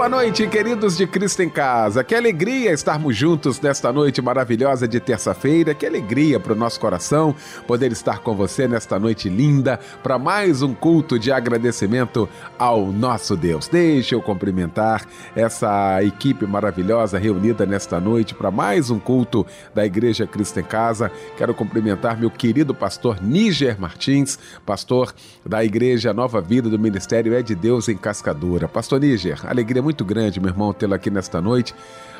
Boa noite, queridos de Cristo em Casa. Que alegria estarmos juntos nesta noite maravilhosa de terça-feira. Que alegria para o nosso coração poder estar com você nesta noite linda para mais um culto de agradecimento ao nosso Deus. Deixa eu cumprimentar essa equipe maravilhosa reunida nesta noite para mais um culto da Igreja Cristo em Casa. Quero cumprimentar meu querido pastor Níger Martins, pastor da Igreja Nova Vida do Ministério É de Deus em Cascadura. Pastor Níger, alegria muito muito grande, meu irmão, tê-lo aqui nesta noite.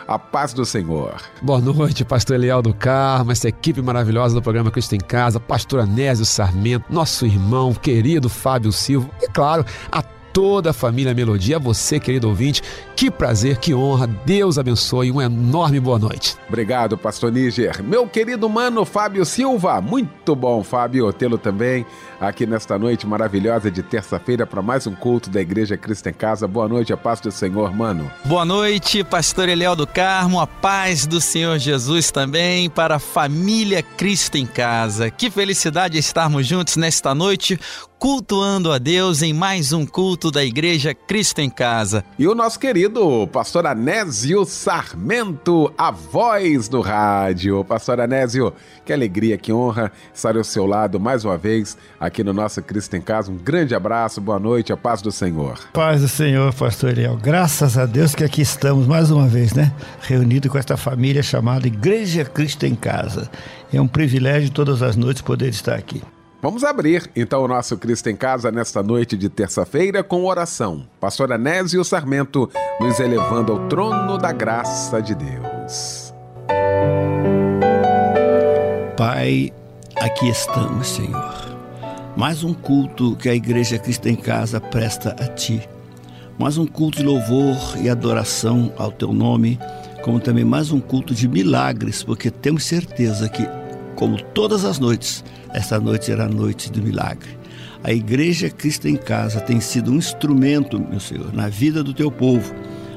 A paz do Senhor. Boa noite, pastor Eliel do Carmo, essa equipe maravilhosa do programa Cristo em Casa, pastor Anésio Sarmento, nosso irmão querido Fábio Silva e, claro, a toda a família Melodia, a você, querido ouvinte. Que prazer, que honra. Deus abençoe. Uma enorme boa noite. Obrigado, pastor Níger. Meu querido mano Fábio Silva. Muito bom, Fábio, tê-lo também aqui nesta noite maravilhosa de terça-feira para mais um culto da Igreja Cristo em Casa. Boa noite, a paz do Senhor, mano. Boa noite, pastor Eliel do Carmo. A paz do Senhor Jesus também para a família Cristo em Casa. Que felicidade estarmos juntos nesta noite cultuando a Deus em mais um culto da Igreja Cristo em Casa. E o nosso querido pastor Anésio Sarmento, a voz do rádio. Pastor Anésio, que alegria, que honra estar ao seu lado mais uma vez aqui no nosso Cristo em Casa. Um grande abraço, boa noite, a paz do Senhor. Paz do Senhor, pastor Eliel. Graças a Deus que aqui estamos mais uma vez, né? Reunido com esta família chamada Igreja Cristo em Casa. É um privilégio todas as noites poder estar aqui. Vamos abrir então o nosso Cristo em Casa nesta noite de terça-feira com oração. Pastor Anésio Sarmento nos elevando ao trono da graça de Deus. Pai, aqui estamos, Senhor. Mais um culto que a Igreja Cristo em Casa presta a Ti. Mais um culto de louvor e adoração ao Teu nome, como também mais um culto de milagres, porque temos certeza que, como todas as noites, esta noite era a noite do milagre. A Igreja Cristo em Casa tem sido um instrumento, meu Senhor, na vida do teu povo.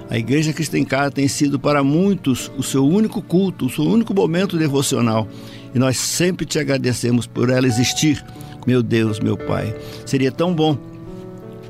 A Igreja Cristo em Casa tem sido para muitos o seu único culto, o seu único momento devocional. E nós sempre te agradecemos por ela existir. Meu Deus, meu Pai, seria tão bom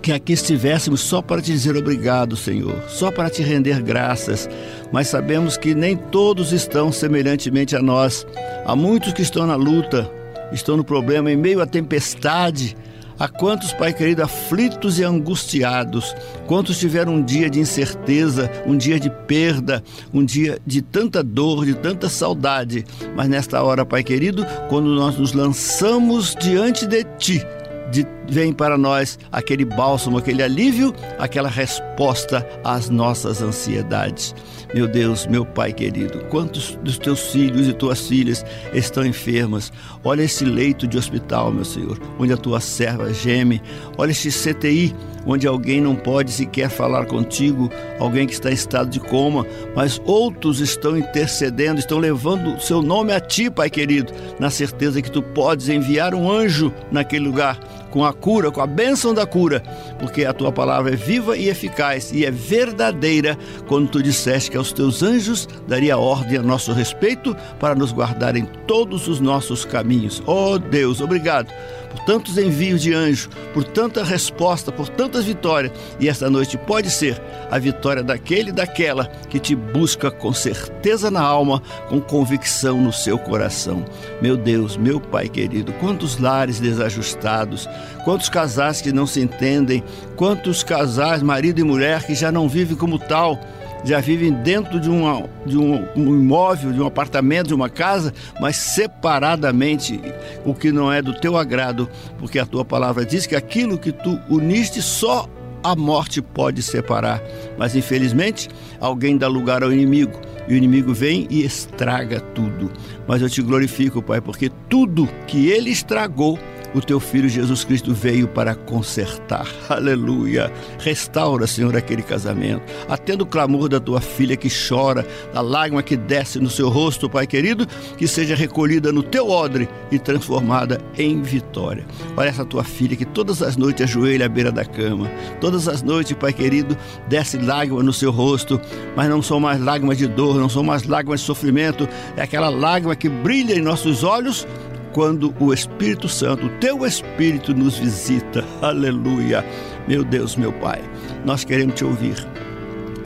que aqui estivéssemos só para te dizer obrigado, Senhor, só para te render graças, mas sabemos que nem todos estão semelhantemente a nós. Há muitos que estão na luta, estão no problema, em meio à tempestade. Há quantos, Pai querido, aflitos e angustiados? Quantos tiveram um dia de incerteza, um dia de perda, um dia de tanta dor, de tanta saudade? Mas nesta hora, Pai querido, quando nós nos lançamos diante de Ti, de, vem para nós aquele bálsamo, aquele alívio, aquela resposta às nossas ansiedades. Meu Deus, meu Pai querido, quantos dos teus filhos e tuas filhas estão enfermas? Olha esse leito de hospital, meu Senhor, onde a tua serva geme. Olha este CTI, onde alguém não pode sequer falar contigo, alguém que está em estado de coma, mas outros estão intercedendo, estão levando o seu nome a ti, Pai querido, na certeza que tu podes enviar um anjo naquele lugar com a cura, com a bênção da cura, porque a tua palavra é viva e eficaz e é verdadeira, quando tu disseste que aos teus anjos daria ordem a nosso respeito para nos guardar em todos os nossos caminhos. Oh Deus, obrigado por tantos envios de anjo, por tanta resposta, por tantas vitórias. E esta noite pode ser a vitória daquele e daquela que te busca com certeza na alma, com convicção no seu coração. Meu Deus, meu Pai querido, quantos lares desajustados, quantos casais que não se entendem, quantos casais, marido e mulher, que já não vivem como tal já vivem dentro de, uma, de um, um, imóvel, de um apartamento, de uma casa, mas separadamente, o que não é do teu agrado, porque a tua palavra diz que aquilo que tu uniste só a morte pode separar. Mas infelizmente, alguém dá lugar ao inimigo. E o inimigo vem e estraga tudo. Mas eu te glorifico, Pai, porque tudo que ele estragou, o teu filho Jesus Cristo veio para consertar. Aleluia. Restaura, Senhor, aquele casamento. Atenda o clamor da tua filha que chora, a lágrima que desce no seu rosto, Pai querido, que seja recolhida no teu odre e transformada em vitória. Olha essa tua filha que todas as noites ajoelha à beira da cama. Todas as noites, Pai querido, desce lágrima no seu rosto, mas não são mais lágrimas de dor, não são mais lágrimas de sofrimento, é aquela lágrima que brilha em nossos olhos quando o Espírito Santo, o teu Espírito, nos visita. Aleluia. Meu Deus, meu Pai, nós queremos te ouvir.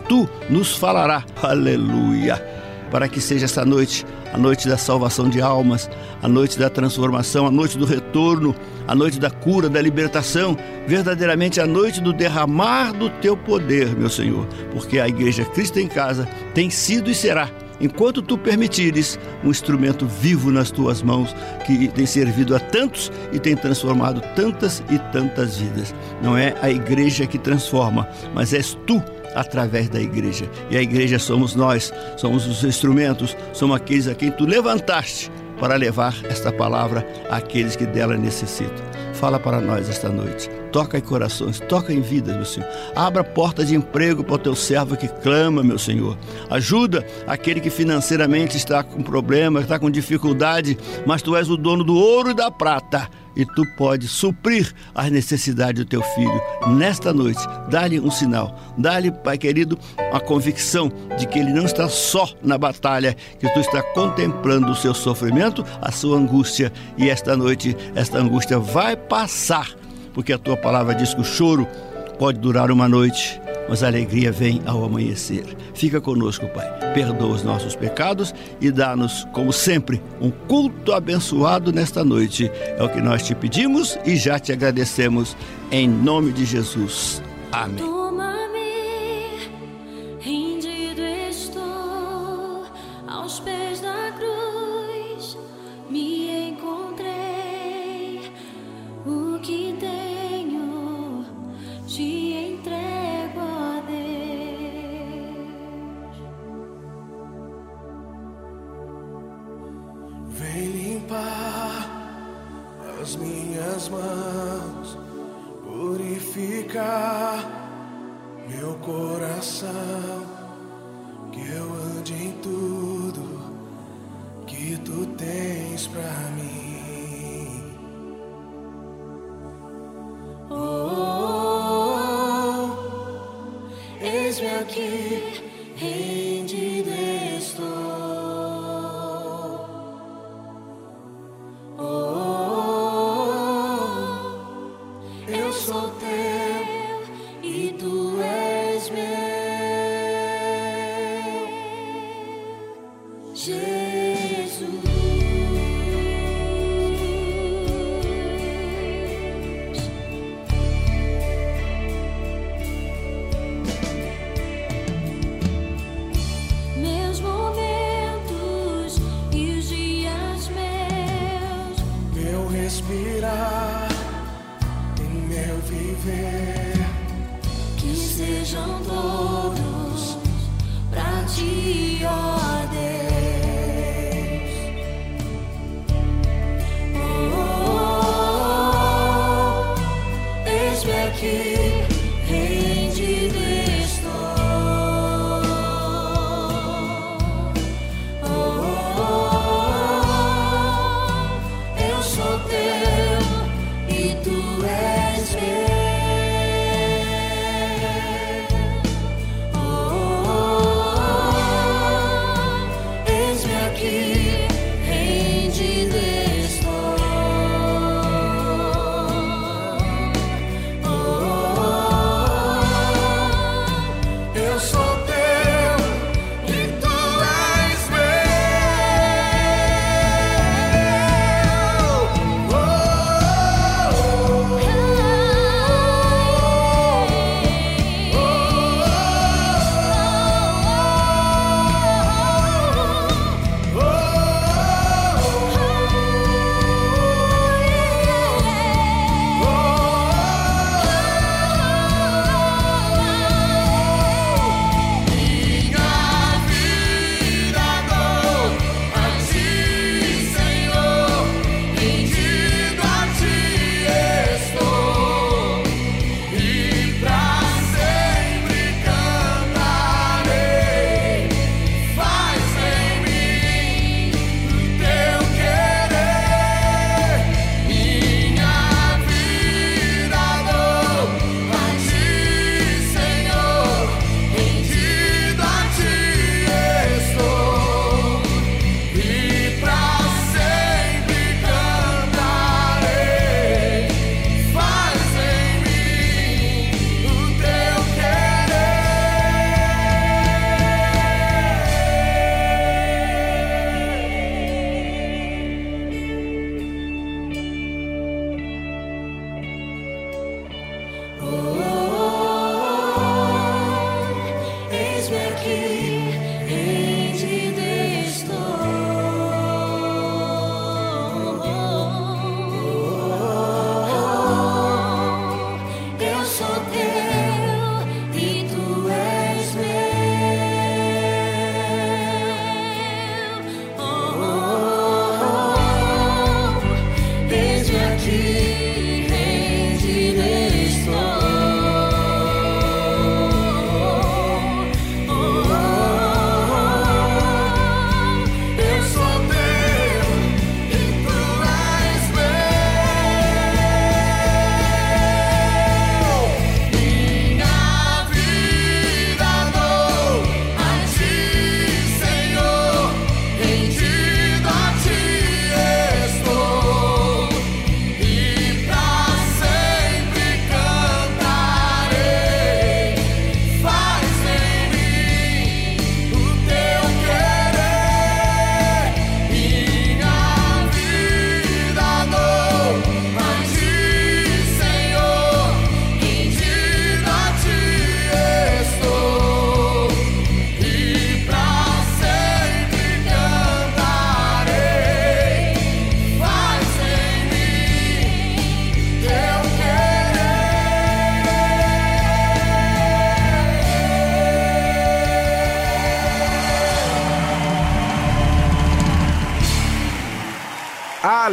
Tu nos falará. Aleluia. Para que seja essa noite a noite da salvação de almas, a noite da transformação, a noite do retorno, a noite da cura, da libertação, verdadeiramente a noite do derramar do teu poder, meu Senhor, porque a Igreja Cristo em Casa tem sido e será enquanto tu permitires, um instrumento vivo nas tuas mãos que tem servido a tantos e tem transformado tantas e tantas vidas. Não é a igreja que transforma, mas és tu através da igreja. E a igreja somos nós, somos os instrumentos, somos aqueles a quem tu levantaste para levar esta palavra àqueles que dela necessitam. Fala para nós esta noite. Toca em corações, toca em vidas, meu Senhor. Abra porta de emprego para o teu servo que clama, meu Senhor. Ajuda aquele que financeiramente está com problema, está com dificuldade, mas tu és o dono do ouro e da prata e tu podes suprir as necessidades do teu filho nesta noite. Dá-lhe um sinal, dá-lhe, Pai querido, a convicção de que ele não está só na batalha, que tu está contemplando o seu sofrimento, a sua angústia, e esta noite esta angústia vai passar, porque a tua palavra diz que o choro pode durar uma noite, mas a alegria vem ao amanhecer. Fica conosco, Pai. Perdoa os nossos pecados e dá-nos, como sempre, um culto abençoado nesta noite. É o que nós te pedimos e já te agradecemos. Em nome de Jesus. Amém. Jésus.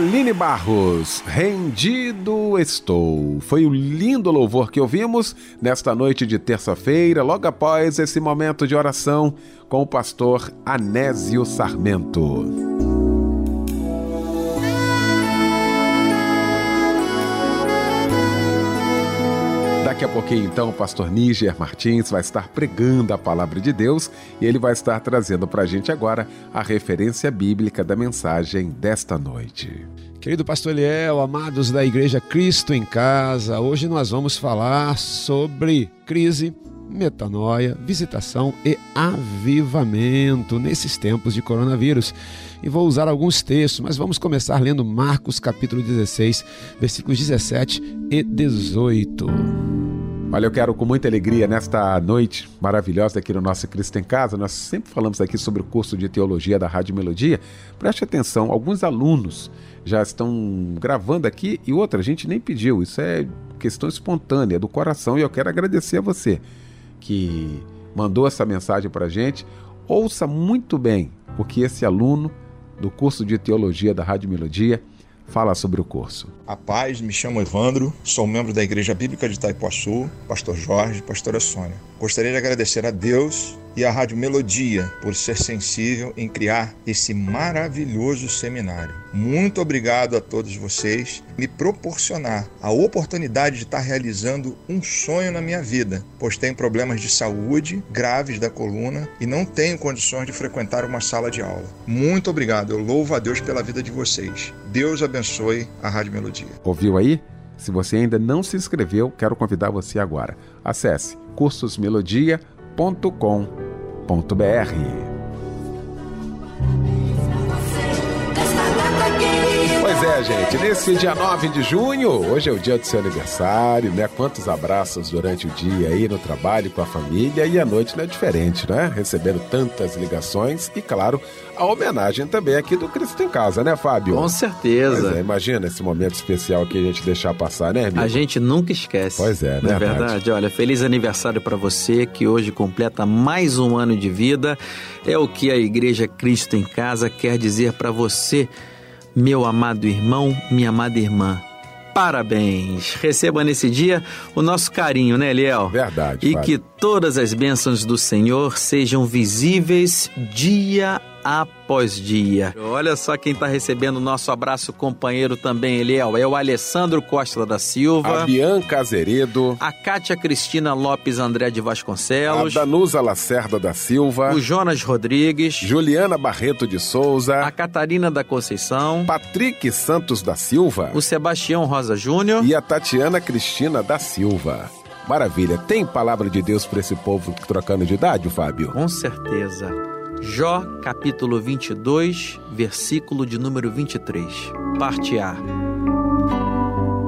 Aline Barros, rendido estou. Foi o lindo louvor que ouvimos nesta noite de terça-feira, logo após esse momento de oração com o pastor Anésio Sarmento. Daqui a pouquinho, então, o pastor Níger Martins vai estar pregando a palavra de Deus e ele vai estar trazendo para a gente agora a referência bíblica da mensagem desta noite. Querido pastor Eliel, amados da Igreja Cristo em Casa, hoje nós vamos falar sobre crise, metanoia, visitação e avivamento nesses tempos de coronavírus. E vou usar alguns textos, mas vamos começar lendo Marcos capítulo 16, versículos 17 e 18. Olha, eu quero com muita alegria nesta noite maravilhosa aqui no nosso Cristo em Casa. Nós sempre falamos aqui sobre o curso de teologia da Rádio Melodia. Preste atenção, alguns alunos já estão gravando aqui e outra, a gente nem pediu. Isso é questão espontânea do coração e eu quero agradecer a você que mandou essa mensagem para a gente. Ouça muito bem o que esse aluno do curso de teologia da Rádio Melodia fala sobre o curso. A paz, me chamo Evandro, sou membro da Igreja Bíblica de Itaipuaçu, pastor Jorge, pastora Sônia. Gostaria de agradecer a Deus e à Rádio Melodia por ser sensível em criar esse maravilhoso seminário. Muito obrigado a todos vocês me proporcionar a oportunidade de estar realizando um sonho na minha vida, pois tenho problemas de saúde graves da coluna e não tenho condições de frequentar uma sala de aula. Muito obrigado, eu louvo a Deus pela vida de vocês. Deus abençoe a Rádio Melodia. Ouviu aí? Se você ainda não se inscreveu, quero convidar você agora. Acesse cursosmelodia.com.br. é, gente, nesse dia 9 de junho, hoje é o dia do seu aniversário, né? Quantos abraços durante o dia aí no trabalho, com a família, e a noite não é diferente, né? Recebendo tantas ligações e, claro, a homenagem também aqui do Cristo em Casa, né, Fábio? Com certeza. É, imagina esse momento especial que a gente deixar passar, né, amigo? A gente nunca esquece. Pois é, né? É verdade. Olha, feliz aniversário para você que hoje completa mais um ano de vida. É o que a Igreja Cristo em Casa quer dizer para você meu amado irmão, minha amada irmã. Parabéns! Receba nesse dia o nosso carinho, né, Eliel? Verdade. E que todas as bênçãos do Senhor sejam visíveis dia após dia. Olha só quem está recebendo o nosso abraço companheiro também, Eliel. É o Alessandro Costa da Silva. A Bianca Azeredo. A Kátia Cristina Lopes André de Vasconcelos. A Danusa Lacerda da Silva. O Jonas Rodrigues. Juliana Barreto de Souza. A Catarina da Conceição. Patrick Santos da Silva. O Sebastião Rosa Júnior. E a Tatiana Cristina da Silva. Maravilha. Tem palavra de Deus para esse povo trocando de idade, Fábio? Com certeza. Jó, capítulo 22, versículo de número 23. Parte A.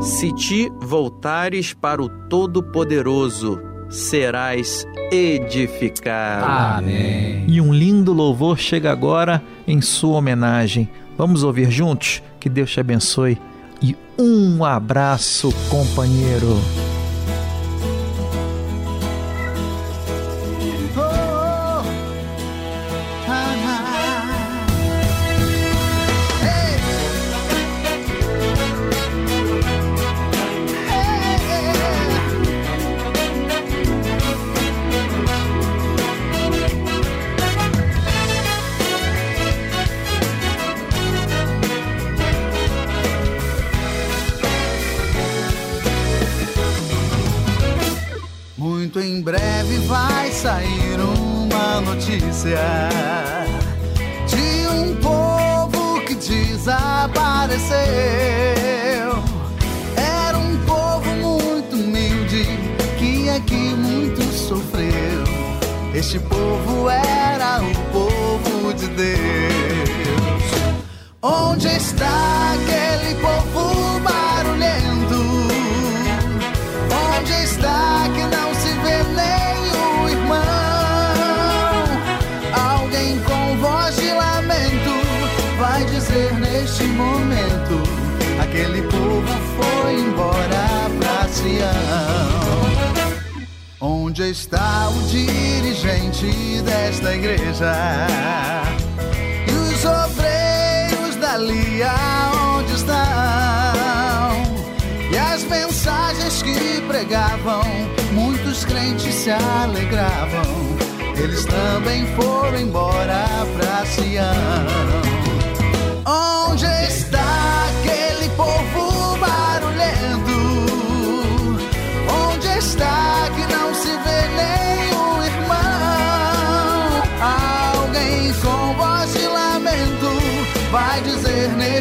Se te voltares para o Todo-Poderoso, serás edificado. Amém. E um lindo louvor chega agora em sua homenagem. Vamos ouvir juntos? Que Deus te abençoe. E um abraço, companheiro. De um povo que desapareceu. Era um povo muito humilde que aqui muito sofreu. Este povo era o povo de Deus. Onde está aquele povo aquele povo foi embora pra Sião. Onde está o dirigente desta igreja? E os obreiros dali aonde estão? E as mensagens que pregavam, muitos crentes se alegravam. Eles também foram embora pra Sião.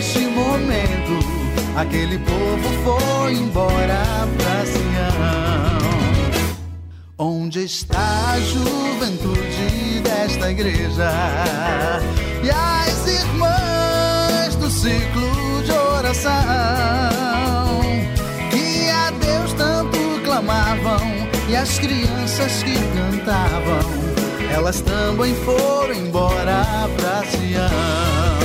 Neste momento: aquele povo foi embora pra Sião. Onde está a juventude desta igreja? E as irmãs do ciclo de oração que a Deus tanto clamavam e as crianças que cantavam, elas também foram embora pra Sião.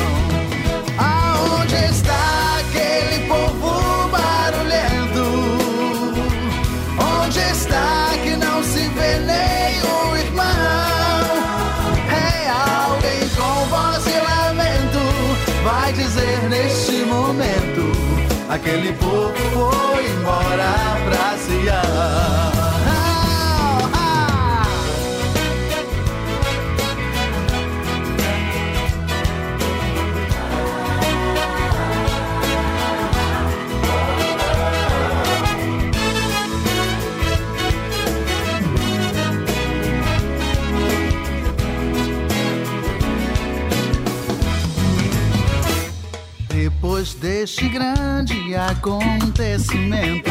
Momento: aquele povo foi embora pra Sião. Deste grande acontecimento,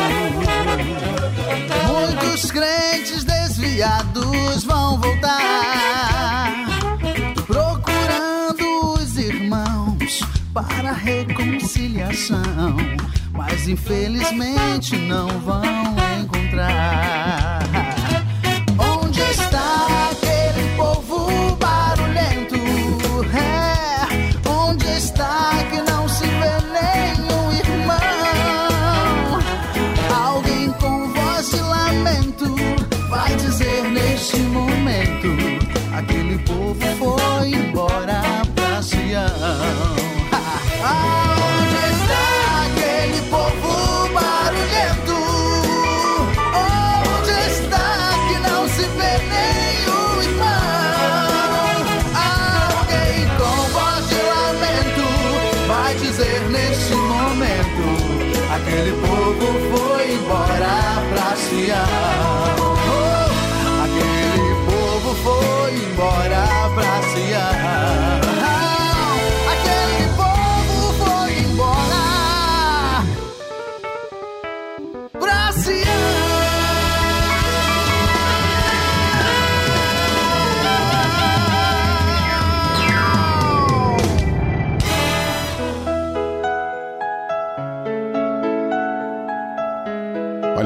muitos crentes desviados vão voltar, procurando os irmãos para reconciliação, mas infelizmente não vão encontrar. Neste momento: aquele povo foi embora pra Sião. Onde está aquele povo barulhento? Onde está que não se vê nenhum irmão? Alguém com voz de lamento vai dizer neste momento: aquele povo foi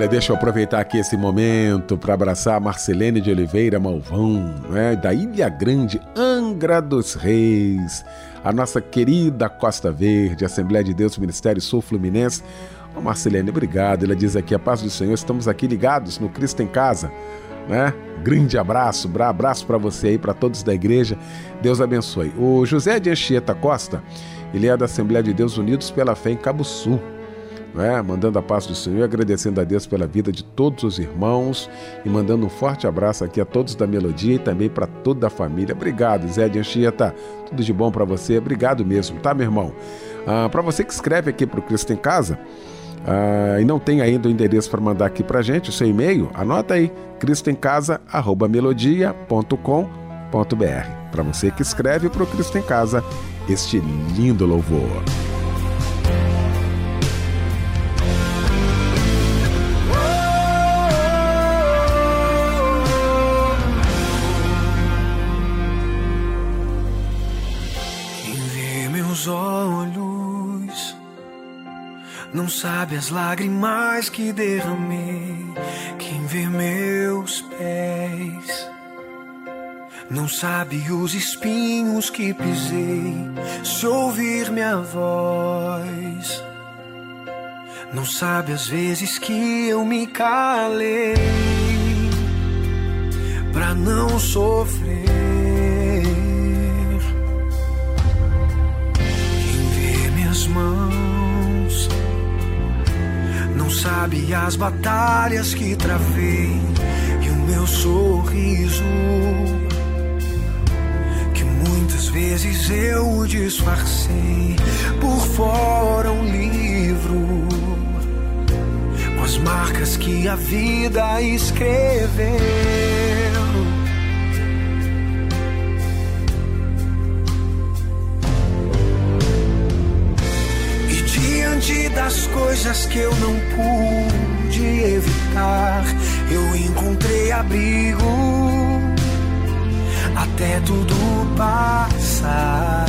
Olha, deixa eu aproveitar aqui esse momento para abraçar a Marcelene de Oliveira Malvão, né, da Ilha Grande, Angra dos Reis, a nossa querida Costa Verde, Assembleia de Deus Ministério Sul Fluminense. Ô Marcelene, obrigado. Ela diz aqui, a paz do Senhor, estamos aqui ligados no Cristo em Casa, né? Grande abraço, bra abraço para você aí, para todos da igreja. Deus abençoe. O José de Anchieta Costa, ele é da Assembleia de Deus Unidos pela Fé em Cabo Sul né? mandando a paz do Senhor, agradecendo a Deus pela vida de todos os irmãos e mandando um forte abraço aqui a todos da Melodia e também para toda a família. Obrigado, Zé de Anchieta. Tudo de bom para você. Obrigado mesmo, tá, meu irmão? Ah, para você que escreve aqui para o Cristo em Casa ah, e não tem ainda o endereço para mandar aqui para gente, o seu e-mail, anota aí, cristoemcasa.melodia.com.br. Para você que escreve para o Cristo em Casa este lindo louvor. Não sabe as lágrimas que derramei. Quem vê meus pés não sabe os espinhos que pisei. Se ouvir minha voz, não sabe as vezes que eu me calei pra não sofrer. Sabe as batalhas que travei e o meu sorriso que muitas vezes eu disfarcei por fora um livro com as marcas que a vida escreveu. Das coisas que eu não pude evitar, eu encontrei abrigo até tudo passar.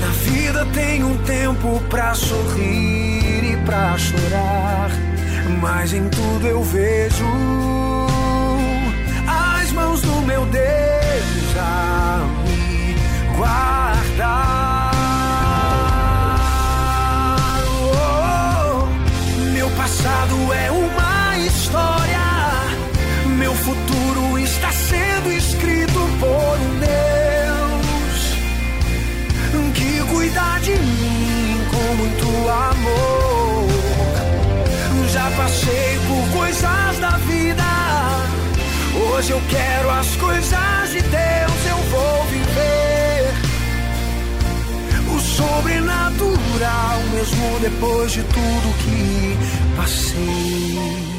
Na vida tem um tempo pra sorrir e pra chorar, mas em tudo eu vejo as mãos do meu Deus a me guardar. Passado é uma história, meu futuro está sendo escrito por um Deus que cuida de mim com muito amor. Já passei por coisas da vida. Hoje eu quero as coisas de Deus, eu vou viver o sobrenatural, mesmo depois de tudo que passei. La,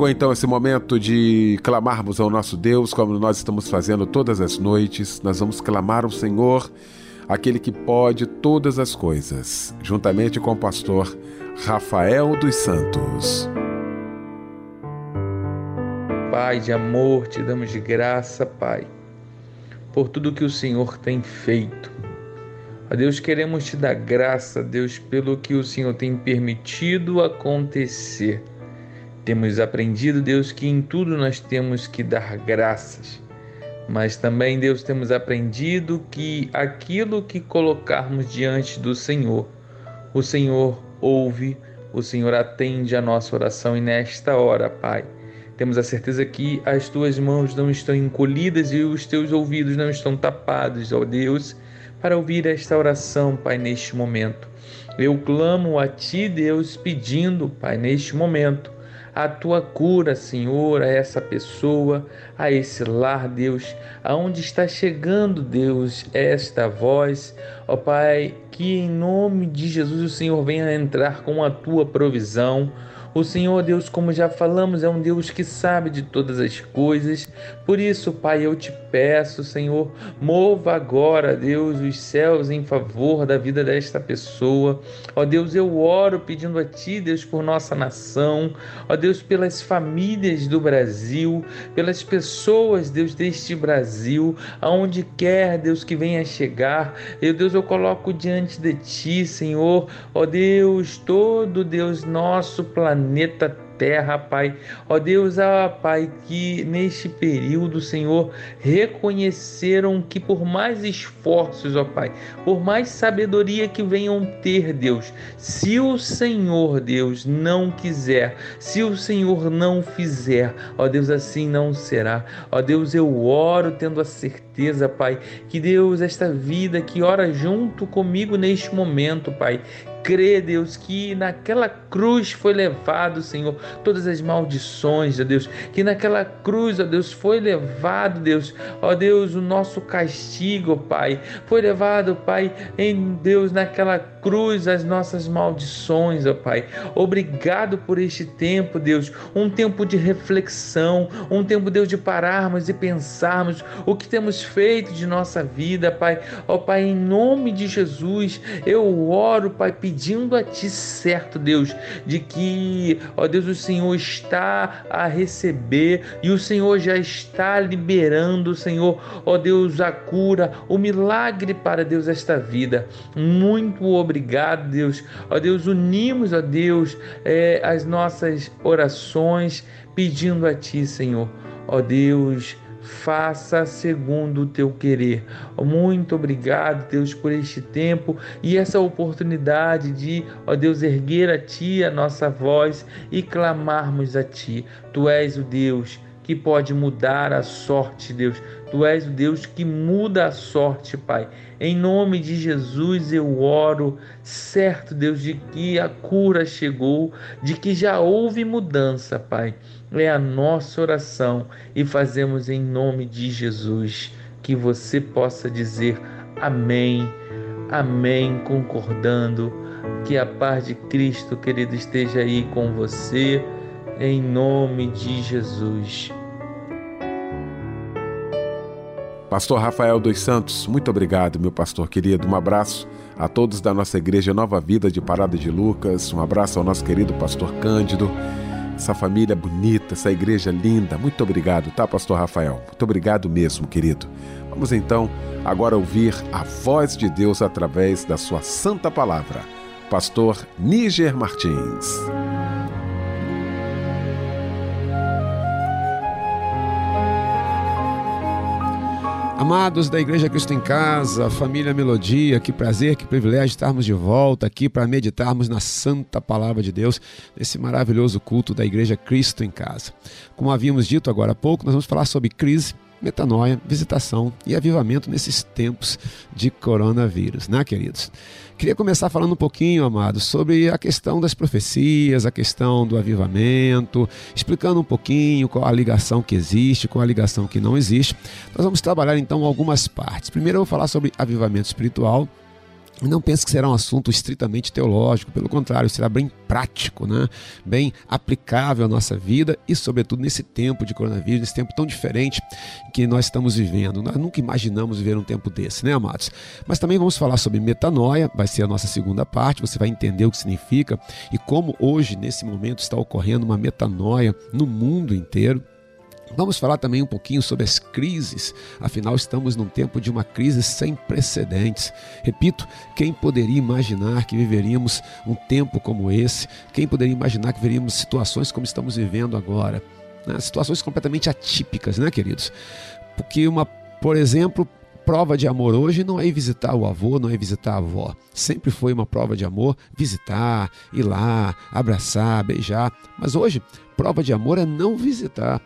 Chegou então esse momento de clamarmos ao nosso Deus, como nós estamos fazendo todas as noites. Nós vamos clamar ao Senhor, aquele que pode todas as coisas, juntamente com o pastor Rafael dos Santos. Pai de amor, te damos de graça, Pai, por tudo que o Senhor tem feito. A Deus, queremos te dar graça, Deus, pelo que o Senhor tem permitido acontecer. Temos aprendido, Deus, que em tudo nós temos que dar graças. Mas também, Deus, temos aprendido que aquilo que colocarmos diante do Senhor, o Senhor ouve, o Senhor atende a nossa oração e nesta hora, Pai, temos a certeza que as tuas mãos não estão encolhidas e os teus ouvidos não estão tapados, ó Deus, para ouvir esta oração, Pai, neste momento. Eu clamo a Ti, Deus, pedindo, Pai, neste momento, a tua cura, Senhor, a essa pessoa, a esse lar, Deus, aonde está chegando, Deus, esta voz. Ó Pai, que em nome de Jesus o Senhor venha entrar com a tua provisão o Senhor Deus, como já falamos, é um Deus que sabe de todas as coisas. Por isso, Pai, eu te peço, Senhor, mova agora, Deus, os céus em favor da vida desta pessoa. Ó Deus, eu oro pedindo a Ti, Deus, por nossa nação. Ó Deus, pelas famílias do Brasil, pelas pessoas, Deus, deste Brasil, aonde quer, Deus, que venha chegar. Eu, Deus, eu coloco diante de Ti, Senhor, ó Deus, todo Deus, nosso planeta terra, Pai. Ó Deus, ah, Pai, que neste período, Senhor, reconheceram que por mais esforços, ó Pai, por mais sabedoria que venham ter, Deus, se o Senhor, Deus, não quiser, se o Senhor não fizer, ó Deus, assim não será. Ó Deus, eu oro tendo a certeza, Pai, que Deus, esta vida que ora junto comigo neste momento, Pai, crê, Deus, que naquela cruz foi levado, Senhor, todas as maldições, ó Deus, que naquela cruz, ó Deus, foi levado, Deus, ó Deus, o nosso castigo, Pai, foi levado, Pai, em Deus, naquela cruz, as nossas maldições, ó Pai. Obrigado por este tempo, Deus, um tempo de reflexão, um tempo, Deus, de pararmos e pensarmos o que temos feito de nossa vida, Pai. Ó Pai, em nome de Jesus, eu oro, Pai, pedindo a Ti certo, Deus, de que, ó Deus, o Senhor está a receber e o Senhor já está liberando, Senhor, ó Deus, a cura, o milagre para Deus esta vida. Muito obrigado, Deus. Ó Deus, unimos, ó Deus, é, as nossas orações pedindo a Ti, Senhor. Ó Deus, faça segundo o teu querer. Muito obrigado, Deus, por este tempo e essa oportunidade de, ó Deus, erguer a Ti a nossa voz e clamarmos a Ti. Tu és o Deus que pode mudar a sorte, Deus. Tu és o Deus que muda a sorte, Pai. Em nome de Jesus eu oro, certo, Deus, de que a cura chegou, de que já houve mudança, Pai. É a nossa oração e fazemos em nome de Jesus que você possa dizer amém, amém, concordando. Que a paz de Cristo, querido, esteja aí com você, em nome de Jesus. Pastor Rafael dos Santos, muito obrigado, meu pastor querido. Um abraço a todos da nossa igreja Nova Vida de Parada de Lucas. Um abraço ao nosso querido pastor Cândido. Essa família bonita, essa igreja linda. Muito obrigado, tá, pastor Rafael? Muito obrigado mesmo, querido. Vamos então agora ouvir a voz de Deus através da sua santa palavra. Pastor Níger Martins. Amados da Igreja Cristo em Casa, família Melodia, que prazer, que privilégio estarmos de volta aqui para meditarmos na Santa Palavra de Deus, nesse maravilhoso culto da Igreja Cristo em Casa. Como havíamos dito agora há pouco, nós vamos falar sobre crise metanoia, visitação e avivamento nesses tempos de coronavírus, né, queridos? Queria começar falando um pouquinho, amados, sobre a questão das profecias, a questão do avivamento, explicando um pouquinho qual a ligação que existe, qual a ligação que não existe. Nós vamos trabalhar então algumas partes. Primeiro eu vou falar sobre avivamento espiritual, não pense que será um assunto estritamente teológico, pelo contrário, será bem prático, né? bem aplicável à nossa vida e, sobretudo, nesse tempo de coronavírus, nesse tempo tão diferente que nós estamos vivendo. Nós nunca imaginamos viver um tempo desse, né, amados? Mas também vamos falar sobre metanoia, vai ser a nossa segunda parte, você vai entender o que significa e como hoje, nesse momento, está ocorrendo uma metanoia no mundo inteiro. Vamos falar também um pouquinho sobre as crises, afinal, estamos num tempo de uma crise sem precedentes. Repito, quem poderia imaginar que viveríamos um tempo como esse? Quem poderia imaginar que veríamos situações como estamos vivendo agora? Né? Situações completamente atípicas, né, queridos? Porque uma, por exemplo, prova de amor hoje não é ir visitar o avô, não é visitar a avó. Sempre foi uma prova de amor visitar, ir lá, abraçar, beijar. Mas hoje, prova de amor é não visitar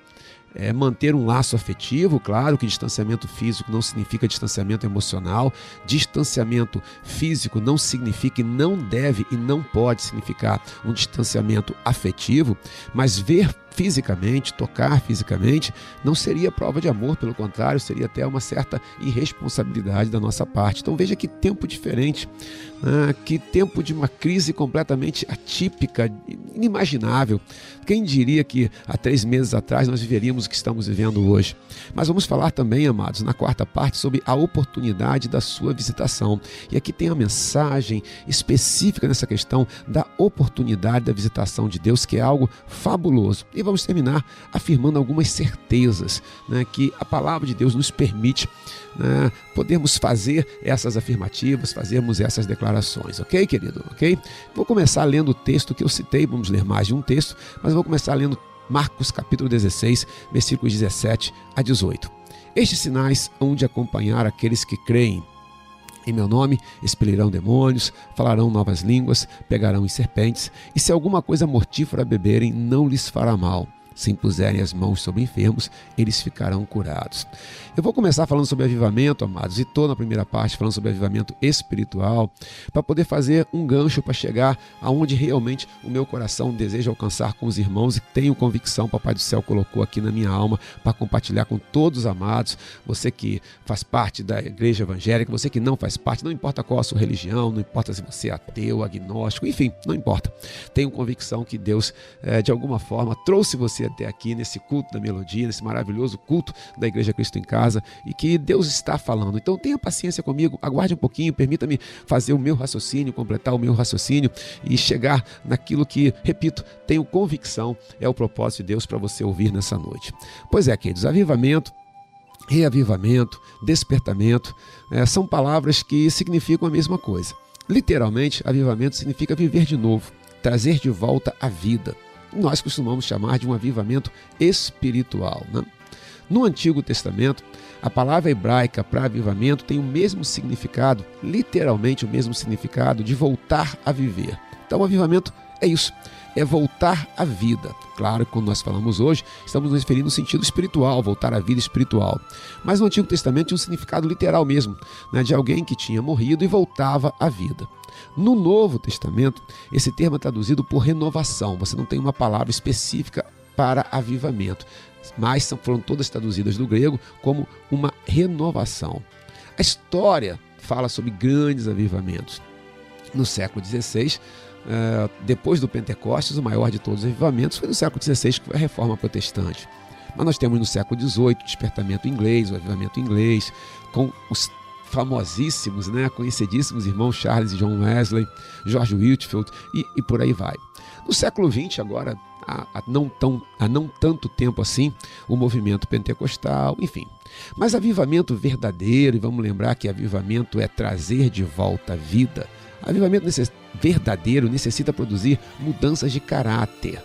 é, manter um laço afetivo, claro que distanciamento físico não significa distanciamento emocional, distanciamento físico não significa e não deve e não pode significar um distanciamento afetivo, mas ver fisicamente, tocar fisicamente, não seria prova de amor, pelo contrário, seria até uma certa irresponsabilidade da nossa parte. Então veja que tempo diferente, né? que tempo de uma crise completamente atípica, inimaginável. Quem diria que há três meses atrás nós viveríamos o que estamos vivendo hoje? Mas vamos falar também, amados, na quarta parte, sobre a oportunidade da sua visitação. E aqui tem a mensagem específica nessa questão da oportunidade da visitação de Deus, que é algo fabuloso. E vamos terminar afirmando algumas certezas né, que a palavra de Deus nos permite né, podermos fazer essas afirmativas, fazermos essas declarações, ok, querido? Ok? Vou começar lendo o texto que eu citei, vamos ler mais de um texto, mas vou começar lendo Marcos capítulo 16, versículos 17 a 18. Estes sinais hão de acompanhar aqueles que creem. Em meu nome expelirão demônios, falarão novas línguas, pegarão em serpentes, e se alguma coisa mortífera beberem, não lhes fará mal se impuserem as mãos sobre enfermos, eles ficarão curados. Eu vou começar falando sobre avivamento, amados, e estou na primeira parte falando sobre avivamento espiritual, para poder fazer um gancho para chegar aonde realmente o meu coração deseja alcançar com os irmãos e tenho convicção, Papai do Céu colocou aqui na minha alma para compartilhar com todos os amados, você que faz parte da igreja evangélica, você que não faz parte, não importa qual a sua religião, não importa se você é ateu, agnóstico, enfim, não importa. Tenho convicção que Deus, é, de alguma forma, trouxe você até aqui nesse culto da melodia, nesse maravilhoso culto da Igreja Cristo em Casa e que Deus está falando. Então tenha paciência comigo, aguarde um pouquinho, permita-me fazer o meu raciocínio, completar o meu raciocínio e chegar naquilo que, repito, tenho convicção é o propósito de Deus para você ouvir nessa noite. Pois é, queridos, avivamento reavivamento, despertamento, é, são palavras que significam a mesma coisa. Literalmente, avivamento significa viver de novo, trazer de volta a vida nós costumamos chamar de um avivamento espiritual. Né? No Antigo Testamento, a palavra hebraica para avivamento tem o mesmo significado, literalmente o mesmo significado, de voltar a viver. Então, o avivamento é isso, é voltar à vida. Claro quando nós falamos hoje, estamos nos referindo no sentido espiritual, voltar à vida espiritual. Mas no Antigo Testamento tinha um significado literal mesmo, né, de alguém que tinha morrido e voltava à vida. No Novo Testamento, esse termo é traduzido por renovação. Você não tem uma palavra específica para avivamento, mas foram todas traduzidas do grego como uma renovação. A história fala sobre grandes avivamentos. No século XVI, eh, depois do Pentecostes, o maior de todos os avivamentos foi no século XVI, que foi a Reforma Protestante. Mas nós temos no século XVIII o despertamento inglês, o avivamento inglês, com os famosíssimos, né, conhecidíssimos irmãos Charles e John Wesley, George Whitfield e, e por aí vai. No século XX, agora, há, há, não tão, há não tanto tempo assim, o movimento pentecostal, enfim. Mas avivamento verdadeiro, e vamos lembrar que avivamento é trazer de volta a vida. Avivamento verdadeiro necessita produzir mudanças de caráter.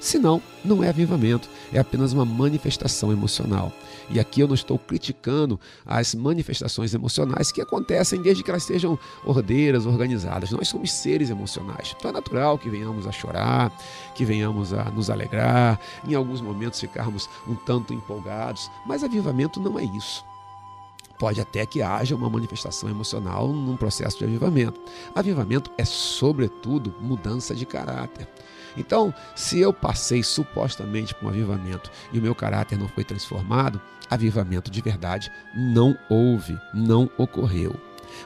Senão, não é avivamento, é apenas uma manifestação emocional. E aqui eu não estou criticando as manifestações emocionais que acontecem desde que elas sejam ordeiras, organizadas. Nós somos seres emocionais. Então é natural que venhamos a chorar, que venhamos a nos alegrar, em alguns momentos ficarmos um tanto empolgados, mas avivamento não é isso. Pode até que haja uma manifestação emocional num processo de avivamento. Avivamento é, sobretudo, mudança de caráter. Então, se eu passei supostamente por um avivamento e o meu caráter não foi transformado, avivamento de verdade não houve, não ocorreu.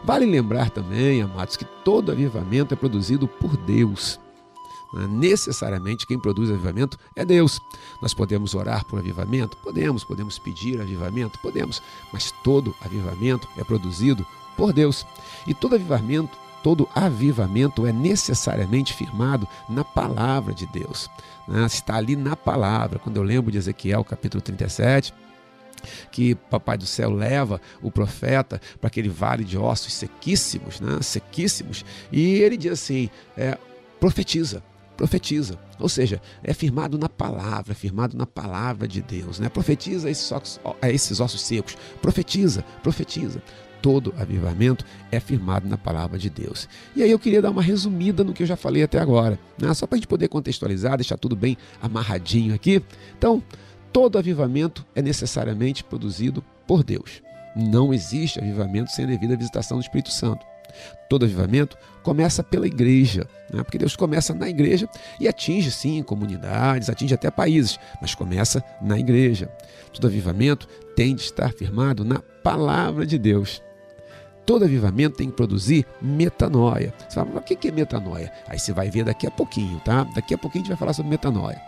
Vale lembrar também, amados, que todo avivamento é produzido por Deus. Não é necessariamente quem produz avivamento é Deus. Nós podemos orar por avivamento? Podemos. Podemos pedir avivamento? Podemos. Mas todo avivamento é produzido por Deus. E todo avivamento todo avivamento é necessariamente firmado na palavra de Deus. Né? Está ali na palavra. Quando eu lembro de Ezequiel capítulo 37, que Papai do Céu leva o profeta para aquele vale de ossos sequíssimos, né? sequíssimos, e ele diz assim: é, profetiza, profetiza. Ou seja, é firmado na palavra, é firmado na palavra de Deus. Né? Profetiza esses ossos, esses ossos secos, profetiza, profetiza todo avivamento é firmado na palavra de Deus. E aí eu queria dar uma resumida no que eu já falei até agora, né? só para a gente poder contextualizar, deixar tudo bem amarradinho aqui. Então, todo avivamento é necessariamente produzido por Deus. Não existe avivamento sem a devida visitação do Espírito Santo. Todo avivamento começa pela igreja, né? porque Deus começa na igreja e atinge, sim, comunidades, atinge até países, mas começa na igreja. Todo avivamento tem de estar firmado na palavra de Deus. Todo avivamento tem que produzir metanoia. Você fala, mas o que é metanoia? Aí você vai ver daqui a pouquinho, tá? Daqui a pouquinho a gente vai falar sobre metanoia.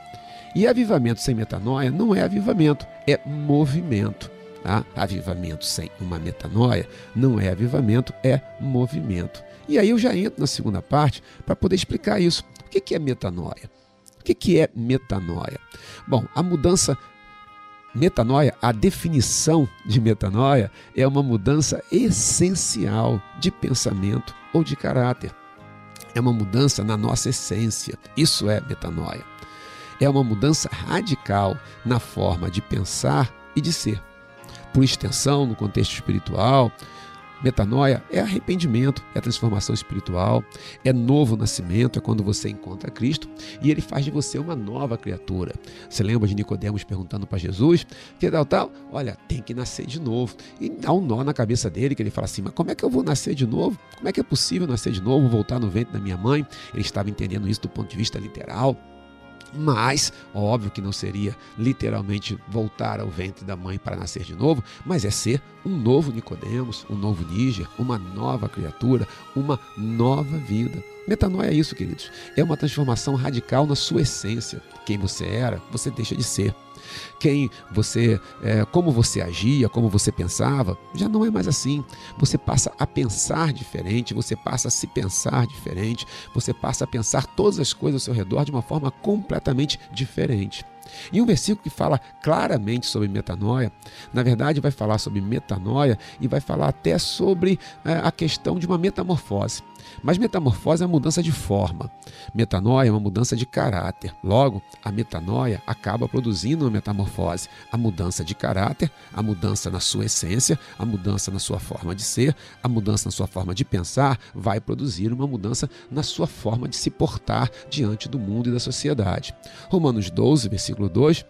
E avivamento sem metanoia não é avivamento, é movimento. Tá? Avivamento sem uma metanoia não é avivamento, é movimento. E aí eu já entro na segunda parte para poder explicar isso. O que é metanoia? O que é metanoia? Bom, a mudança Metanoia, a definição de metanoia é uma mudança essencial de pensamento ou de caráter. É uma mudança na nossa essência. Isso é metanoia. É uma mudança radical na forma de pensar e de ser. Por extensão, no contexto espiritual, Metanoia é arrependimento, é transformação espiritual, é novo nascimento, é quando você encontra Cristo e ele faz de você uma nova criatura. Você lembra de Nicodemos perguntando para Jesus, que tal tal? Olha, tem que nascer de novo. E dá um nó na cabeça dele, que ele fala assim: "Mas como é que eu vou nascer de novo? Como é que é possível nascer de novo, voltar no ventre da minha mãe?" Ele estava entendendo isso do ponto de vista literal. Mas, óbvio que não seria literalmente voltar ao ventre da mãe para nascer de novo, mas é ser um novo Nicodemos, um novo Níger, uma nova criatura, uma nova vida. Metanoia é isso, queridos. É uma transformação radical na sua essência. Quem você era, você deixa de ser quem você, é, como você agia, como você pensava, já não é mais assim. Você passa a pensar diferente, você passa a se pensar diferente, você passa a pensar todas as coisas ao seu redor de uma forma completamente diferente. E um versículo que fala claramente sobre metanoia, na verdade vai falar sobre metanoia e vai falar até sobre é, a questão de uma metamorfose. Mas metamorfose é uma mudança de forma. Metanoia é uma mudança de caráter. Logo, a metanoia acaba produzindo uma metamorfose. A mudança de caráter, a mudança na sua essência, a mudança na sua forma de ser, a mudança na sua forma de pensar, vai produzir uma mudança na sua forma de se portar diante do mundo e da sociedade. Romanos 12, versículo 2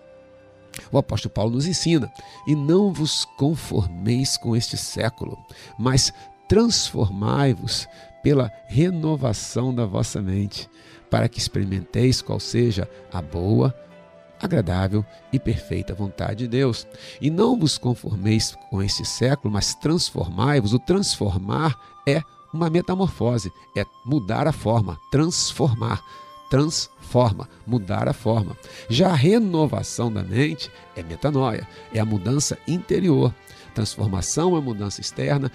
o apóstolo Paulo nos ensina: e não vos conformeis com este século, mas transformai-vos pela renovação da vossa mente, para que experimenteis qual seja a boa, agradável e perfeita vontade de Deus. E não vos conformeis com este século, mas transformai-vos. O transformar é uma metamorfose, é mudar a forma, transformar. Transforma, mudar a forma. Já a renovação da mente é metanoia, é a mudança interior. Transformação é mudança externa,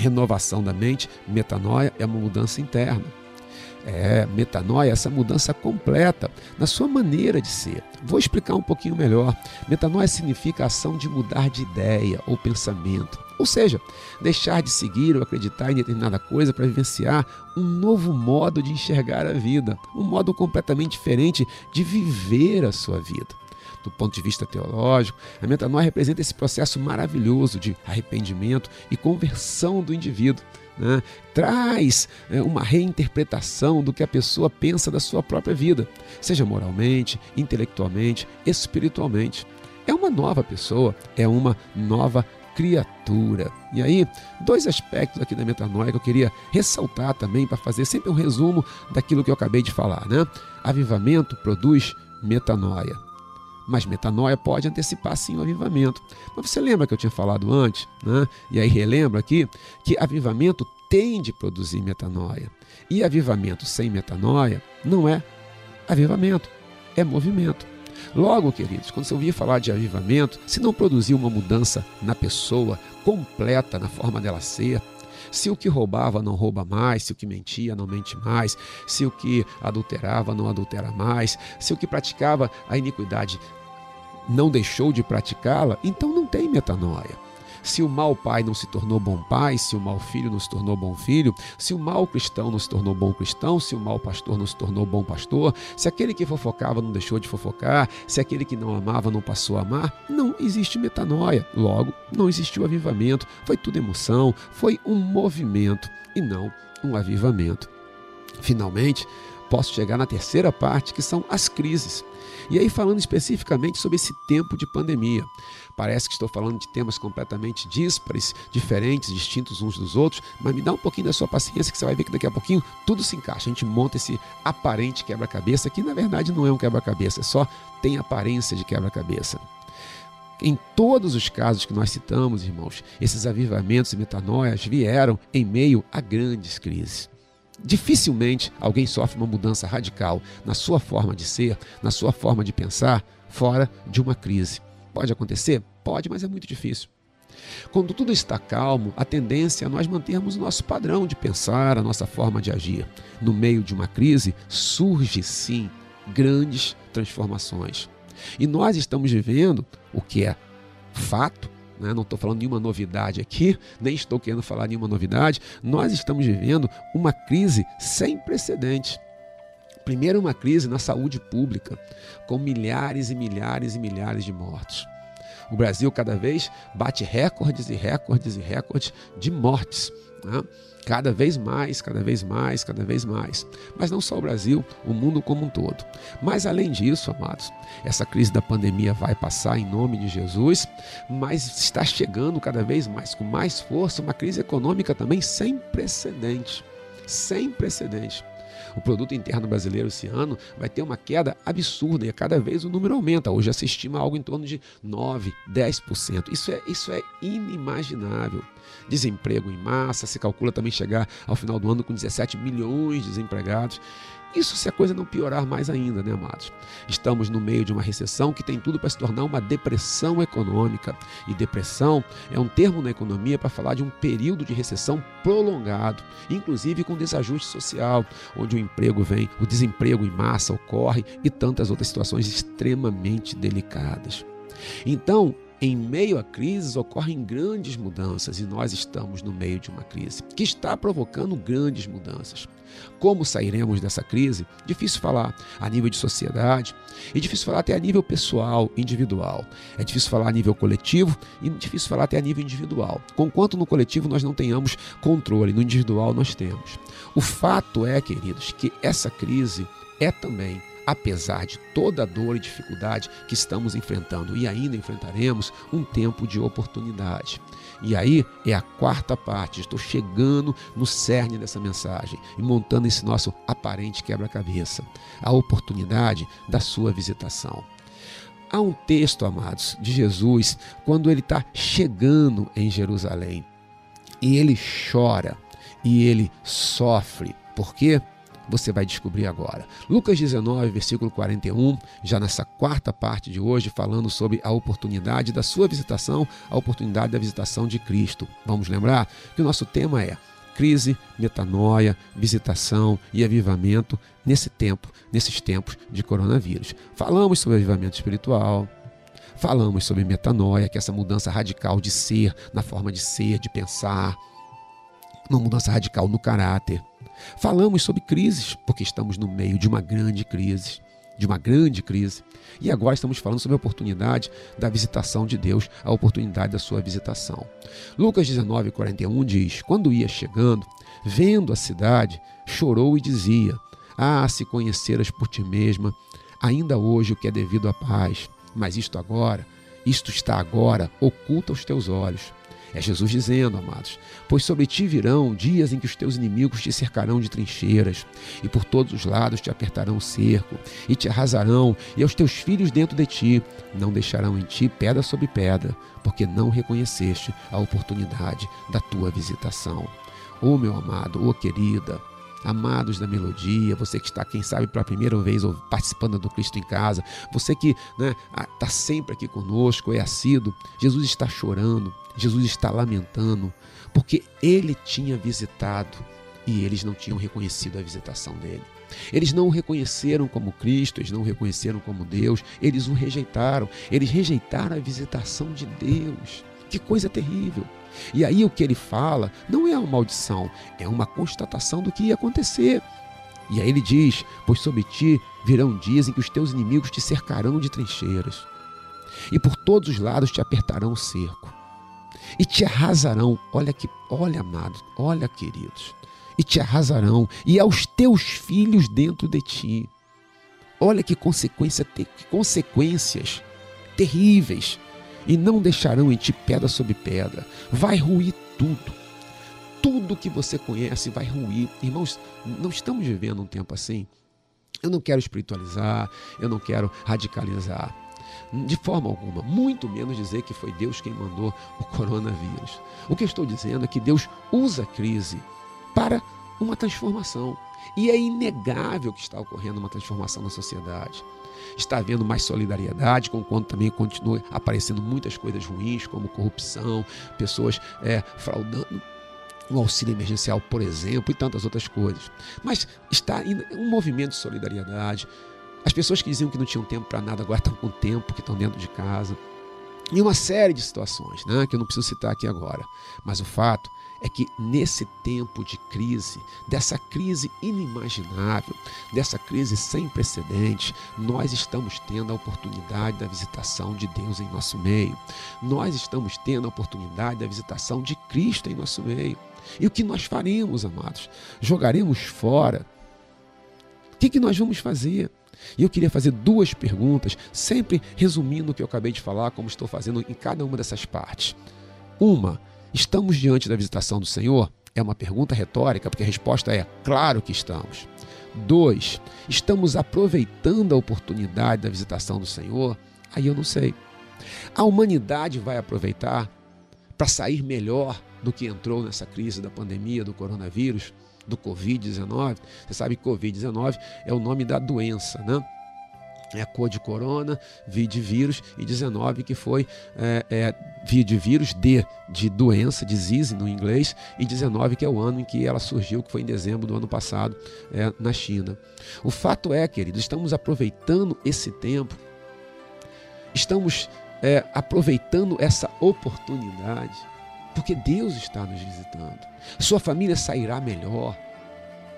renovação da mente, metanoia é uma mudança interna. É, metanoia, essa mudança completa na sua maneira de ser. Vou explicar um pouquinho melhor. Metanoia significa a ação de mudar de ideia ou pensamento. Ou seja, deixar de seguir ou acreditar em determinada coisa para vivenciar um novo modo de enxergar a vida, um modo completamente diferente de viver a sua vida do ponto de vista teológico, a metanoia representa esse processo maravilhoso de arrependimento e conversão do indivíduo. Né? Traz é, uma reinterpretação do que a pessoa pensa da sua própria vida, seja moralmente, intelectualmente, espiritualmente. É uma nova pessoa, é uma nova criatura. E aí, dois aspectos aqui da metanoia que eu queria ressaltar também para fazer sempre um resumo daquilo que eu acabei de falar, né? Avivamento produz metanoia. Mas metanoia pode antecipar sim o avivamento. Mas você lembra que eu tinha falado antes, né? e aí relembro aqui, que avivamento tem de produzir metanoia. E avivamento sem metanoia não é avivamento, é movimento. Logo, queridos, quando você ouvir falar de avivamento, se não produzir uma mudança na pessoa completa na forma dela ser, se o que roubava não rouba mais, se o que mentia não mente mais, se o que adulterava não adultera mais, se o que praticava a iniquidade não deixou de praticá-la, então não tem metanoia. Se o mau pai não se tornou bom pai, se o mau filho não se tornou bom filho, se o mau cristão não se tornou bom cristão, se o mau pastor não se tornou bom pastor, se aquele que fofocava não deixou de fofocar, se aquele que não amava não passou a amar, não existe metanoia. Logo, não existiu avivamento. Foi tudo emoção, foi um movimento e não um avivamento. Finalmente, posso chegar na terceira parte, que são as crises. E aí, falando especificamente sobre esse tempo de pandemia. Parece que estou falando de temas completamente díspares, diferentes, distintos uns dos outros, mas me dá um pouquinho da sua paciência que você vai ver que daqui a pouquinho tudo se encaixa. A gente monta esse aparente quebra-cabeça, que na verdade não é um quebra-cabeça, é só tem aparência de quebra-cabeça. Em todos os casos que nós citamos, irmãos, esses avivamentos e metanoias vieram em meio a grandes crises. Dificilmente alguém sofre uma mudança radical na sua forma de ser, na sua forma de pensar, fora de uma crise. Pode acontecer? Pode, mas é muito difícil. Quando tudo está calmo, a tendência é nós mantermos o nosso padrão de pensar, a nossa forma de agir. No meio de uma crise, surge sim grandes transformações. E nós estamos vivendo o que é fato, né? não estou falando nenhuma novidade aqui, nem estou querendo falar nenhuma novidade, nós estamos vivendo uma crise sem precedentes. Primeiro, uma crise na saúde pública, com milhares e milhares e milhares de mortos. O Brasil cada vez bate recordes e recordes e recordes de mortes. Né? Cada vez mais, cada vez mais, cada vez mais. Mas não só o Brasil, o mundo como um todo. Mas além disso, amados, essa crise da pandemia vai passar em nome de Jesus, mas está chegando cada vez mais, com mais força, uma crise econômica também sem precedente. Sem precedente o produto interno brasileiro esse ano vai ter uma queda absurda e cada vez o número aumenta. Hoje se estima algo em torno de 9, 10%. Isso é, isso é inimaginável. Desemprego em massa, se calcula também chegar ao final do ano com 17 milhões de desempregados. Isso se a coisa não piorar mais ainda, né, amados? Estamos no meio de uma recessão que tem tudo para se tornar uma depressão econômica. E depressão é um termo na economia para falar de um período de recessão prolongado, inclusive com desajuste social, onde o emprego vem, o desemprego em massa ocorre e tantas outras situações extremamente delicadas. Então, em meio a crises ocorrem grandes mudanças e nós estamos no meio de uma crise que está provocando grandes mudanças. Como sairemos dessa crise? Difícil falar a nível de sociedade e difícil falar até a nível pessoal, individual. É difícil falar a nível coletivo e difícil falar até a nível individual. Conquanto no coletivo nós não tenhamos controle, no individual nós temos. O fato é, queridos, que essa crise é também apesar de toda a dor e dificuldade que estamos enfrentando e ainda enfrentaremos, um tempo de oportunidade. E aí é a quarta parte. Estou chegando no cerne dessa mensagem e montando esse nosso aparente quebra-cabeça. A oportunidade da sua visitação. Há um texto, amados, de Jesus quando ele está chegando em Jerusalém e ele chora e ele sofre. Por quê? Você vai descobrir agora. Lucas 19, versículo 41, já nessa quarta parte de hoje, falando sobre a oportunidade da sua visitação, a oportunidade da visitação de Cristo. Vamos lembrar que o nosso tema é crise, metanoia, visitação e avivamento nesse tempo, nesses tempos de coronavírus. Falamos sobre avivamento espiritual, falamos sobre metanoia, que é essa mudança radical de ser, na forma de ser, de pensar, uma mudança radical no caráter. Falamos sobre crises, porque estamos no meio de uma grande crise, de uma grande crise. E agora estamos falando sobre a oportunidade da visitação de Deus, a oportunidade da sua visitação. Lucas 19, 41 diz: Quando ia chegando, vendo a cidade, chorou e dizia: Ah, se conheceras por ti mesma, ainda hoje o que é devido à paz, mas isto agora, isto está agora, oculta aos teus olhos. É Jesus dizendo, amados: Pois sobre ti virão dias em que os teus inimigos te cercarão de trincheiras, e por todos os lados te apertarão o cerco, e te arrasarão, e aos teus filhos dentro de ti. Não deixarão em ti pedra sobre pedra, porque não reconheceste a oportunidade da tua visitação. Ô oh, meu amado, ô oh, querida, amados da melodia, você que está, quem sabe, pela primeira vez participando do Cristo em Casa, você que está né, tá sempre aqui conosco, é assíduo, Jesus está chorando, Jesus está lamentando, porque ele tinha visitado e eles não tinham reconhecido a visitação dele. Eles não o reconheceram como Cristo, eles não o reconheceram como Deus, eles o rejeitaram, eles rejeitaram a visitação de Deus. Que coisa terrível! E aí o que ele fala não é uma maldição, é uma constatação do que ia acontecer. E aí ele diz: Pois sobre ti virão dias em que os teus inimigos te cercarão de trincheiras, e por todos os lados te apertarão o cerco, e te arrasarão. Olha que, olha, amados, olha, queridos, e te arrasarão, e aos teus filhos dentro de ti. Olha que, consequência, que consequências terríveis. E não deixarão em ti pedra sobre pedra. Vai ruir tudo. Tudo que você conhece vai ruir. Irmãos, não estamos vivendo um tempo assim. Eu não quero espiritualizar, eu não quero radicalizar. De forma alguma, muito menos dizer que foi Deus quem mandou o coronavírus. O que eu estou dizendo é que Deus usa a crise para uma transformação. E é inegável que está ocorrendo uma transformação na sociedade. Está havendo mais solidariedade, conquanto também continua aparecendo muitas coisas ruins, como corrupção, pessoas é, fraudando o auxílio emergencial, por exemplo, e tantas outras coisas. Mas está um movimento de solidariedade. As pessoas que diziam que não tinham tempo para nada agora estão com tempo, que estão dentro de casa. E uma série de situações, né, que eu não preciso citar aqui agora. Mas o fato é que nesse tempo de crise, dessa crise inimaginável, dessa crise sem precedentes, nós estamos tendo a oportunidade da visitação de Deus em nosso meio. Nós estamos tendo a oportunidade da visitação de Cristo em nosso meio. E o que nós faremos, amados? Jogaremos fora? O que, que nós vamos fazer? E eu queria fazer duas perguntas, sempre resumindo o que eu acabei de falar, como estou fazendo em cada uma dessas partes. Uma, Estamos diante da visitação do Senhor? É uma pergunta retórica, porque a resposta é claro que estamos. Dois, estamos aproveitando a oportunidade da visitação do Senhor? Aí eu não sei. A humanidade vai aproveitar para sair melhor do que entrou nessa crise da pandemia do coronavírus, do Covid-19? Você sabe que Covid-19 é o nome da doença, né? é a cor de corona, V de vírus, e 19 que foi é, é, de vírus, D de doença, disease no inglês, e 19 que é o ano em que ela surgiu, que foi em dezembro do ano passado é, na China. O fato é, queridos, estamos aproveitando esse tempo, estamos é, aproveitando essa oportunidade, porque Deus está nos visitando. Sua família sairá melhor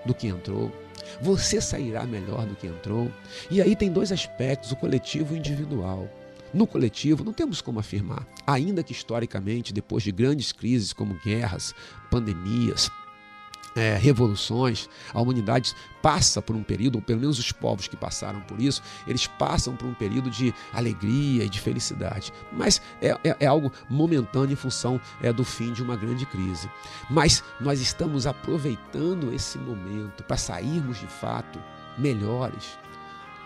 do que entrou você sairá melhor do que entrou. E aí tem dois aspectos, o coletivo e o individual. No coletivo, não temos como afirmar, ainda que historicamente, depois de grandes crises como guerras, pandemias, é, revoluções, a humanidade passa por um período, ou pelo menos os povos que passaram por isso, eles passam por um período de alegria e de felicidade. Mas é, é, é algo momentâneo em função é, do fim de uma grande crise. Mas nós estamos aproveitando esse momento para sairmos de fato melhores,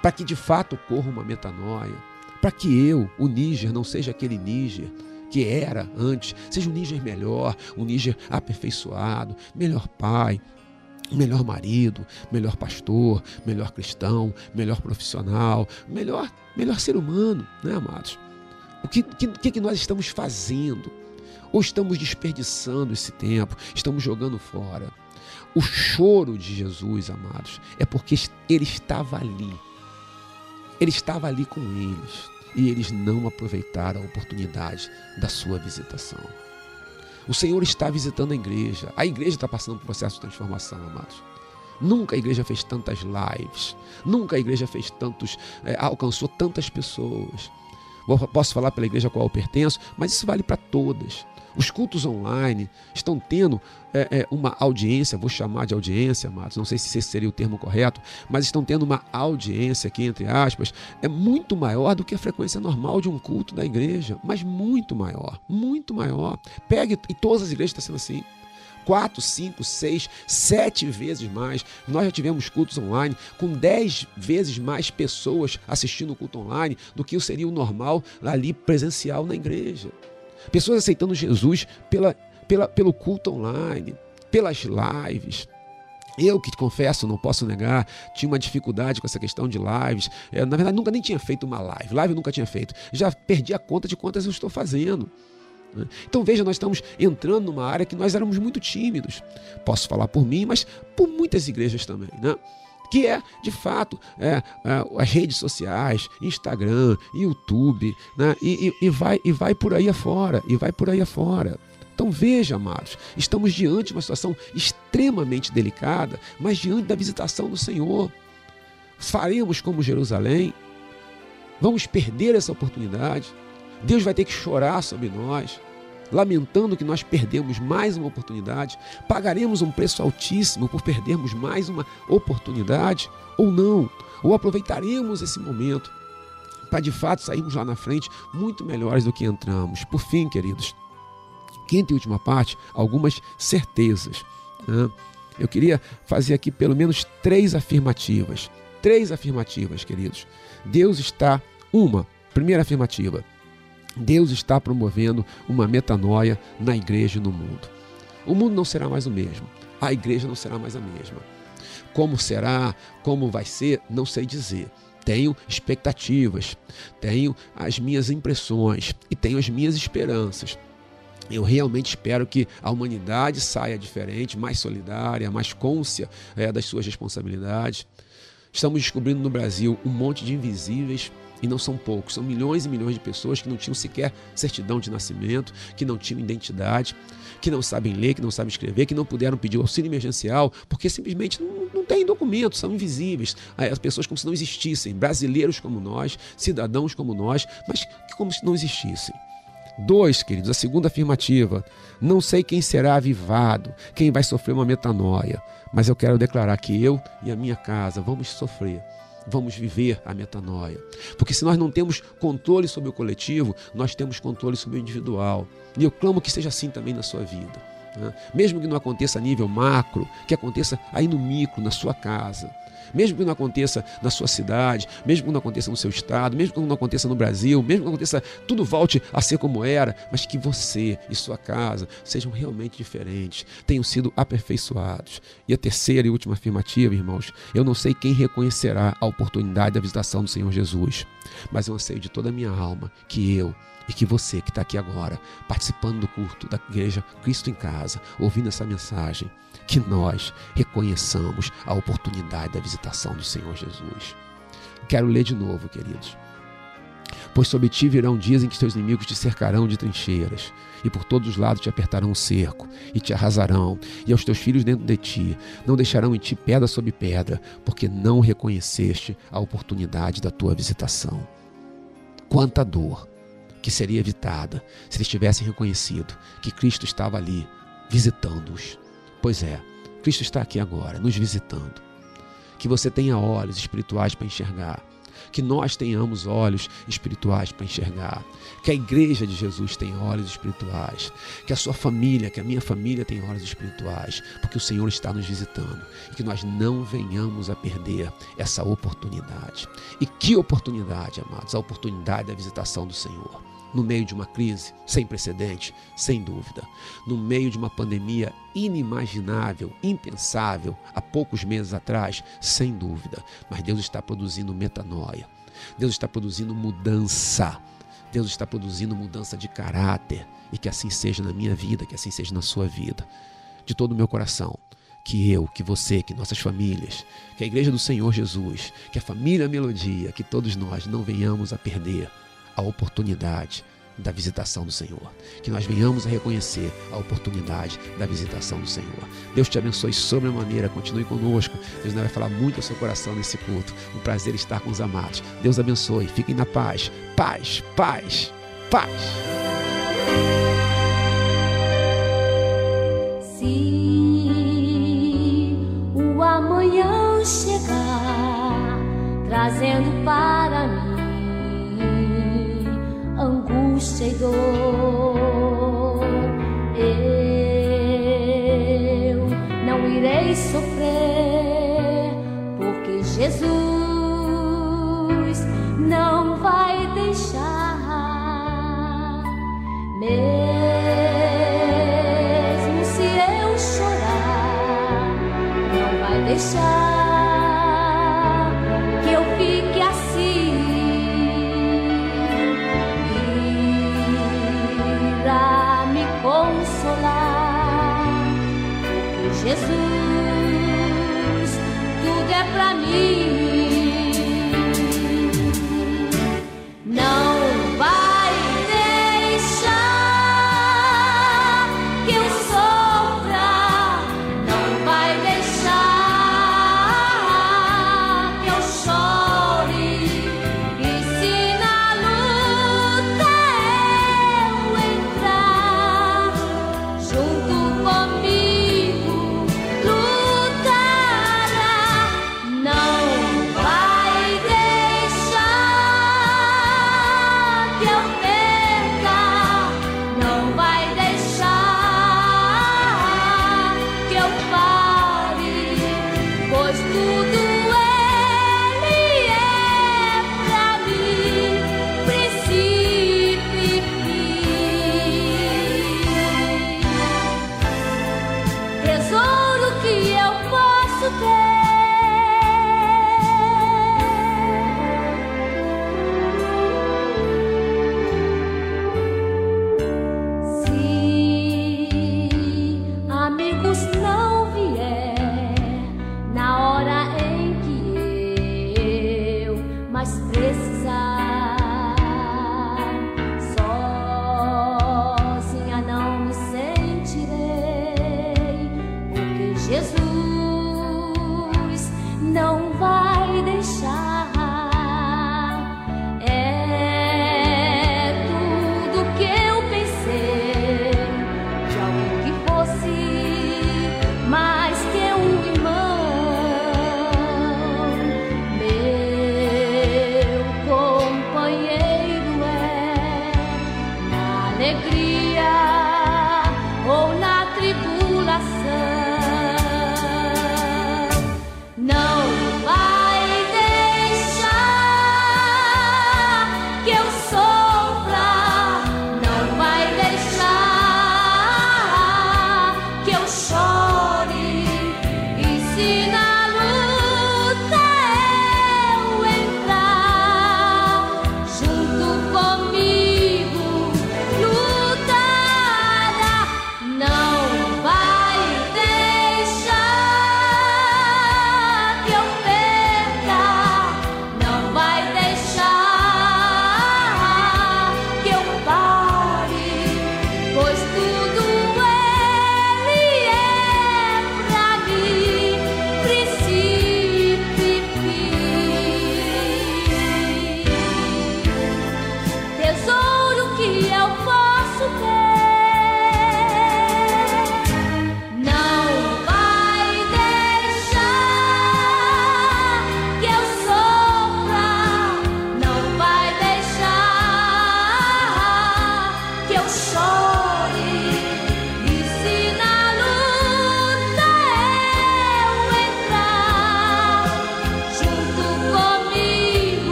para que de fato ocorra uma metanoia, para que eu, o Níger, não seja aquele Níger que era antes, seja um Níger melhor, um Níger aperfeiçoado, melhor pai, melhor marido, melhor pastor, melhor cristão, melhor profissional, melhor, melhor ser humano, né, amados? O que, que, que nós estamos fazendo? Ou estamos desperdiçando esse tempo, estamos jogando fora? O choro de Jesus, amados, é porque ele estava ali. Ele estava ali com eles e eles não aproveitaram a oportunidade da sua visitação. O Senhor está visitando a igreja. A igreja está passando por um processo de transformação, amados. Nunca a igreja fez tantas lives. Nunca a igreja fez tantos, é, alcançou tantas pessoas. Posso falar pela igreja a qual eu pertenço, mas isso vale para todas. Os cultos online estão tendo é, é, uma audiência, vou chamar de audiência, amados, não sei se esse seria o termo correto, mas estão tendo uma audiência aqui, entre aspas, é muito maior do que a frequência normal de um culto da igreja, mas muito maior, muito maior. Pegue, e todas as igrejas estão sendo assim quatro, cinco, seis, sete vezes mais. Nós já tivemos cultos online com dez vezes mais pessoas assistindo o culto online do que seria o normal ali presencial na igreja. Pessoas aceitando Jesus pela, pela, pelo culto online, pelas lives. Eu que confesso, não posso negar, tinha uma dificuldade com essa questão de lives. É, na verdade, nunca nem tinha feito uma live. Live eu nunca tinha feito. Já perdi a conta de quantas eu estou fazendo. Então veja, nós estamos entrando numa área que nós éramos muito tímidos. Posso falar por mim, mas por muitas igrejas também. Né? que é, de fato, é, é, as redes sociais, Instagram, YouTube, né? E, e, e, vai, e vai por aí afora, e vai por aí afora. Então veja, amados, estamos diante de uma situação extremamente delicada, mas diante da visitação do Senhor. Faremos como Jerusalém? Vamos perder essa oportunidade? Deus vai ter que chorar sobre nós. lamentando que nós perdemos mais uma oportunidade? Pagaremos um preço altíssimo por perdermos mais uma oportunidade? Ou não? Ou aproveitaremos esse momento para de fato sairmos lá na frente muito melhores do que entramos? Por fim, queridos, quinta e última parte, algumas certezas. Né? Eu queria fazer aqui pelo menos três afirmativas. Três afirmativas, queridos. Deus está, uma, primeira afirmativa, Deus está promovendo uma metanoia na igreja e no mundo. O mundo não será mais o mesmo, a igreja não será mais a mesma. Como será, como vai ser, não sei dizer. Tenho expectativas, tenho as minhas impressões e tenho as minhas esperanças. Eu realmente espero que a humanidade saia diferente, mais solidária, mais côncia é, das suas responsabilidades. Estamos descobrindo no Brasil um monte de invisíveis e não são poucos, são milhões e milhões de pessoas que não tinham sequer certidão de nascimento, que não tinham identidade, que não sabem ler, que não sabem escrever, que não puderam pedir auxílio emergencial, porque simplesmente não, não têm documentos, são invisíveis. As pessoas como se não existissem, brasileiros como nós, cidadãos como nós, mas como se não existissem. Dois, queridos, a segunda afirmativa. Não sei quem será avivado, quem vai sofrer uma metanoia, mas eu quero declarar que eu e a minha casa vamos sofrer vamos viver a metanoia. Porque se nós não temos controle sobre o coletivo, nós temos controle sobre o individual. E eu clamo que seja assim também na sua vida. Né? Mesmo que não aconteça a nível macro, que aconteça aí no micro, na sua casa. Mesmo que não aconteça na sua cidade, mesmo que não aconteça no seu estado, mesmo que não aconteça no Brasil, mesmo que não aconteça, tudo volte a ser como era, mas que você e sua casa sejam realmente diferentes, tenham sido aperfeiçoados. E a terceira e última afirmativa, irmãos, eu não sei quem reconhecerá a oportunidade da visitação do Senhor Jesus, mas eu anseio de toda a minha alma que eu e que você que está aqui agora, participando do culto da igreja Cristo em Casa, ouvindo essa mensagem, que nós reconheçamos a oportunidade da visitação do Senhor Jesus. Quero ler de novo, queridos. Pois sobre ti virão dias em que teus inimigos te cercarão de trincheiras, e por todos os lados te apertarão um cerco, e te arrasarão, e aos teus filhos dentro de ti, não deixarão em ti pedra sobre pedra, porque não reconheceste a oportunidade da tua visitação. Quanta dor que seria evitada se eles tivessem reconhecido que Cristo estava ali visitando-os Pois é, Cristo está aqui agora, nos visitando. Que você tenha olhos espirituais para enxergar. Que nós tenhamos olhos espirituais para enxergar. Que a igreja de Jesus tenha olhos espirituais. Que a sua família, que a minha família tenha olhos espirituais. Porque o Senhor está nos visitando. E que nós não venhamos a perder essa oportunidade. E que oportunidade, amados? A oportunidade da visitação do Senhor no meio de uma crise sem precedente, sem dúvida, no meio de uma pandemia inimaginável, impensável, há poucos meses atrás, sem dúvida. Mas Deus está produzindo metanoia, Deus está produzindo mudança, Deus está produzindo mudança de caráter, e que assim seja na minha vida, que assim seja na sua vida. De todo o meu coração, que eu, que você, que nossas famílias, que a Igreja do Senhor Jesus, que a família Melodia, que todos nós não venhamos a perder a oportunidade da visitação do Senhor. Que nós venhamos a reconhecer a oportunidade da visitação do Senhor. Deus te abençoe sobremaneira, continue conosco. Deus vai falar muito ao seu coração nesse culto. Um prazer estar com os amados. Deus abençoe, fiquem na paz. Paz, paz, paz. Se o amanhã chegar, trazendo para mim angústia e dor. Eu não irei sofrer, porque Jesus não vai deixar. Mesmo se eu chorar, não vai deixar. Jesus,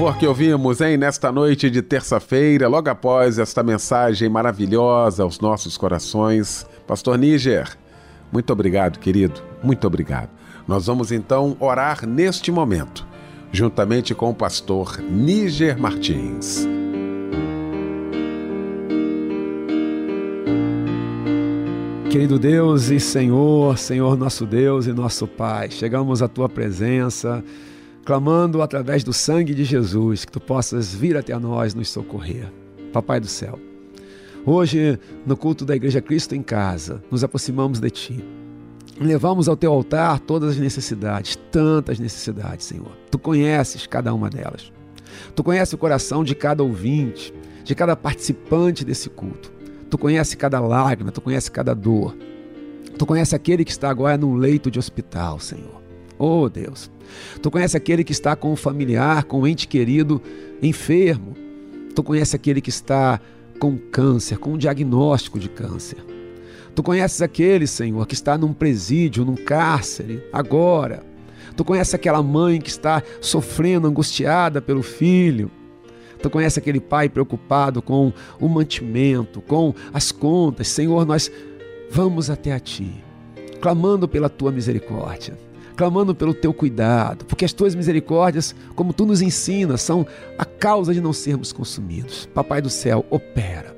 louvor que ouvimos, hein, nesta noite de terça-feira, logo após esta mensagem maravilhosa aos nossos corações. Pastor Níger, muito obrigado, querido, muito obrigado. Nós vamos então orar neste momento, juntamente com o pastor Níger Martins. Querido Deus e Senhor, Senhor nosso Deus e nosso Pai, chegamos à tua presença, clamando através do sangue de Jesus que tu possas vir até nós nos socorrer. Papai do céu, hoje no culto da Igreja Cristo em Casa, nos aproximamos de ti. Levamos ao teu altar todas as necessidades, tantas necessidades, Senhor. Tu conheces cada uma delas. Tu conheces o coração de cada ouvinte, de cada participante desse culto. Tu conhece cada lágrima, tu conhece cada dor. Tu conhece aquele que está agora num leito de hospital, Senhor. Oh Deus, tu conhece aquele que está com um familiar, com um ente querido enfermo. Tu conhece aquele que está com câncer, com um diagnóstico de câncer. Tu conheces aquele, Senhor, que está num presídio, num cárcere, agora. Tu conheces aquela mãe que está sofrendo, angustiada pelo filho. Tu conhece aquele pai preocupado com o mantimento, com as contas. Senhor, nós vamos até a Ti, clamando pela Tua misericórdia, clamando pelo Teu cuidado, porque as Tuas misericórdias, como Tu nos ensinas, são a causa de não sermos consumidos. Papai do céu, opera.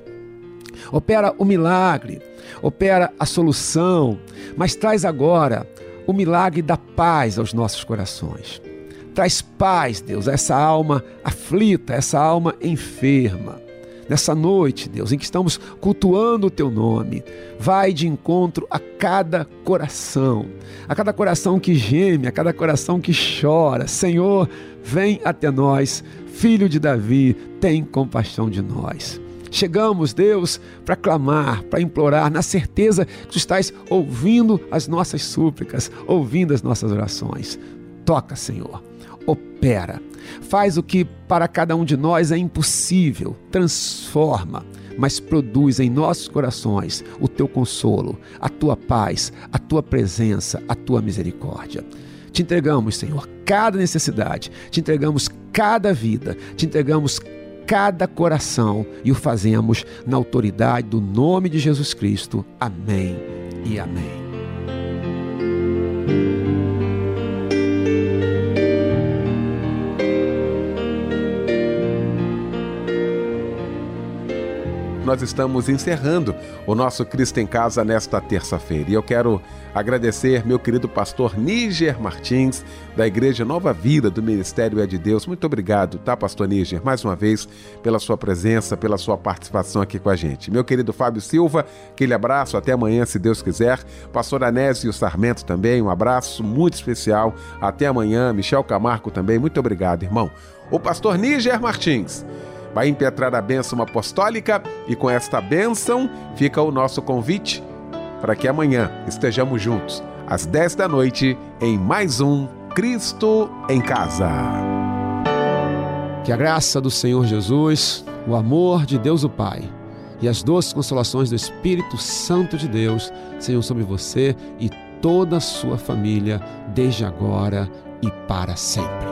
Opera o milagre, opera a solução, mas traz agora o milagre da paz aos nossos corações. Traz paz, Deus, a essa alma aflita, essa alma enferma. Nessa noite, Deus, em que estamos cultuando o Teu nome, vai de encontro a cada coração, a cada coração que geme, a cada coração que chora. Senhor, vem até nós, filho de Davi, tem compaixão de nós. Chegamos, Deus, para clamar, para implorar, na certeza que tu estás ouvindo as nossas súplicas, ouvindo as nossas orações. Toca, Senhor. Opera. Faz o que para cada um de nós é impossível. Transforma mas produz em nossos corações o teu consolo, a tua paz, a tua presença, a tua misericórdia. Te entregamos, Senhor, cada necessidade, te entregamos cada vida, te entregamos cada coração e o fazemos na autoridade do nome de Jesus Cristo. Amém e amém. Nós estamos encerrando o nosso Cristo em Casa nesta terça-feira. E eu quero agradecer meu querido pastor Níger Martins, da Igreja Nova Vida do Ministério É de Deus. Muito obrigado, tá, pastor Níger, mais uma vez, pela sua presença, pela sua participação aqui com a gente. Meu querido Fábio Silva, aquele abraço, até amanhã, se Deus quiser. Pastor Anésio Sarmento também, um abraço muito especial. Até amanhã. Michel Camargo também, muito obrigado, irmão. O pastor Níger Martins vai impetrar a bênção apostólica e com esta bênção fica o nosso convite para que amanhã estejamos juntos, às 10 da noite, em mais um Cristo em Casa. Que a graça do Senhor Jesus, o amor de Deus o Pai e as doces consolações do Espírito Santo de Deus sejam sobre você e toda a sua família, desde agora e para sempre.